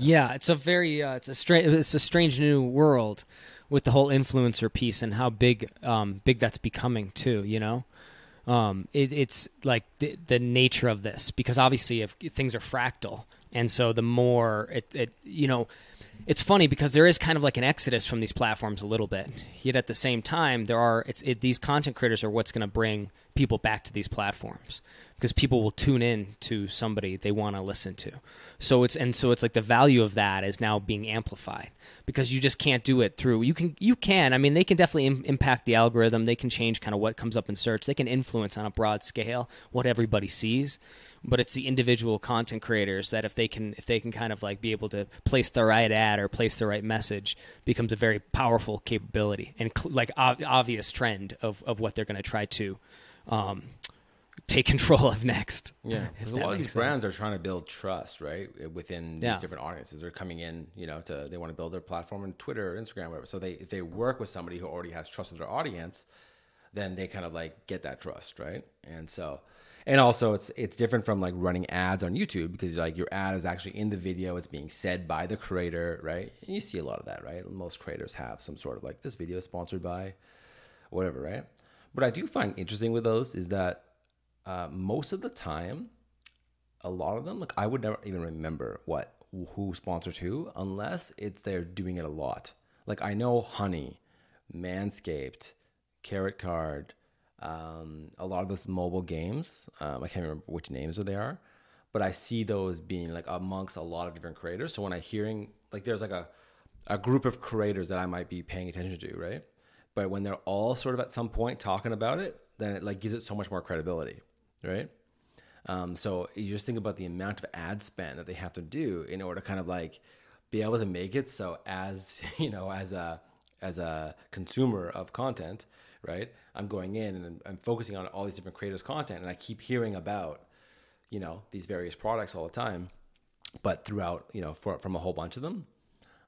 Yeah, it's a very uh, it's a strange it's a strange new world with the whole influencer piece and how big um, big that's becoming too. You know, um, it, it's like the, the nature of this because obviously if things are fractal, and so the more it, it you know. It's funny because there is kind of like an exodus from these platforms a little bit. Yet at the same time, there are it's it, these content creators are what's going to bring people back to these platforms because people will tune in to somebody they want to listen to. So it's and so it's like the value of that is now being amplified because you just can't do it through you can you can I mean they can definitely Im- impact the algorithm. They can change kind of what comes up in search. They can influence on a broad scale what everybody sees. But it's the individual content creators that if they can if they can kind of like be able to place the right ad or place the right message becomes a very powerful capability and cl- like ob- obvious trend of of what they're going to try to um, take control of next. Yeah, because a lot of these brands sense. are trying to build trust, right, within these Yeah. different audiences. They're coming in, you know, to they want to build their platform on Twitter, or Instagram, whatever. So they if they work with somebody who already has trust with their audience, then they kind of like get that trust, right? And so, and also it's it's different from like running ads on YouTube because like your ad is actually in the video, it's being said by the creator, right? And you see a lot of that, right? Most creators have some sort of like this video is sponsored by whatever, right? What I do find interesting with those is that uh, most of the time, a lot of them, like I would never even remember what who sponsored who unless it's they're doing it a lot. Like I know Honey, Manscaped, Karat Card, um, a lot of those mobile games. Um, I can't remember which names they are, but I see those being like amongst a lot of different creators. So when I hearing like there's like a a group of creators that I might be paying attention to, right? But when they're all sort of at some point talking about it, then it like gives it so much more credibility, right? Um, so you just think about the amount of ad spend that they have to do in order to kind of like be able to make it so as you know as a as a consumer of content, right? I'm going in and I'm- I'm focusing on all these different creators' content, and I keep hearing about you know these various products all the time, but throughout you know for, from a whole bunch of them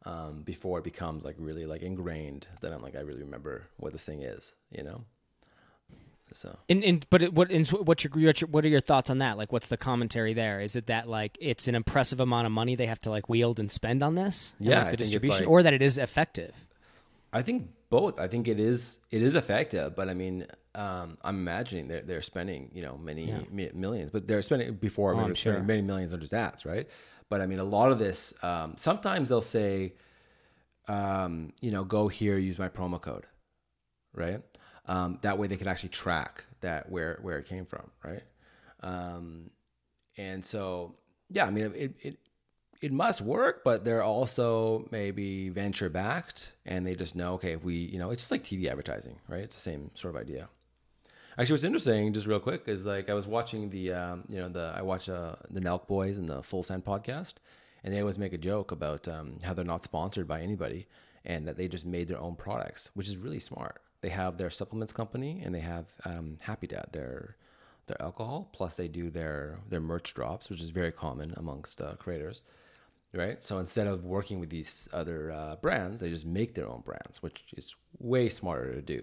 um, before it becomes like really like ingrained. Then I'm like I really remember what this thing is, you know. So And, and but it, what and so what's your, what's your what are your thoughts on that? Like, what's the commentary there? Is it that like it's an impressive amount of money they have to like wield and spend on this? Yeah, like, the distribution, like- or that it is effective. I think both. I think it is it is effective, but I mean, um, I'm imagining they're they're spending you know many mi- millions, but they're spending before maybe Oh, I'm spending many millions on just ads, right? But I mean, a lot of this. Um, sometimes they'll say, um, you know, go here, use my promo code, right? Um, that way they can actually track that where where it came from, right? Um, and so yeah, I mean, it it it must work, but they're also maybe venture backed and they just know, okay, if we, you know, it's just like TV advertising, right? It's the same sort of idea. Actually, what's interesting, just real quick, is like I was watching the, um, you know, the I watch uh, the Nelk Boys and the Full Send podcast, and they always make a joke about um, how they're not sponsored by anybody and that they just made their own products, which is really smart. They have their supplements company and they have um, Happy Dad, their their alcohol, plus they do their their merch drops, which is very common amongst uh, creators right? So instead of working with these other uh, brands, they just make their own brands, which is way smarter to do.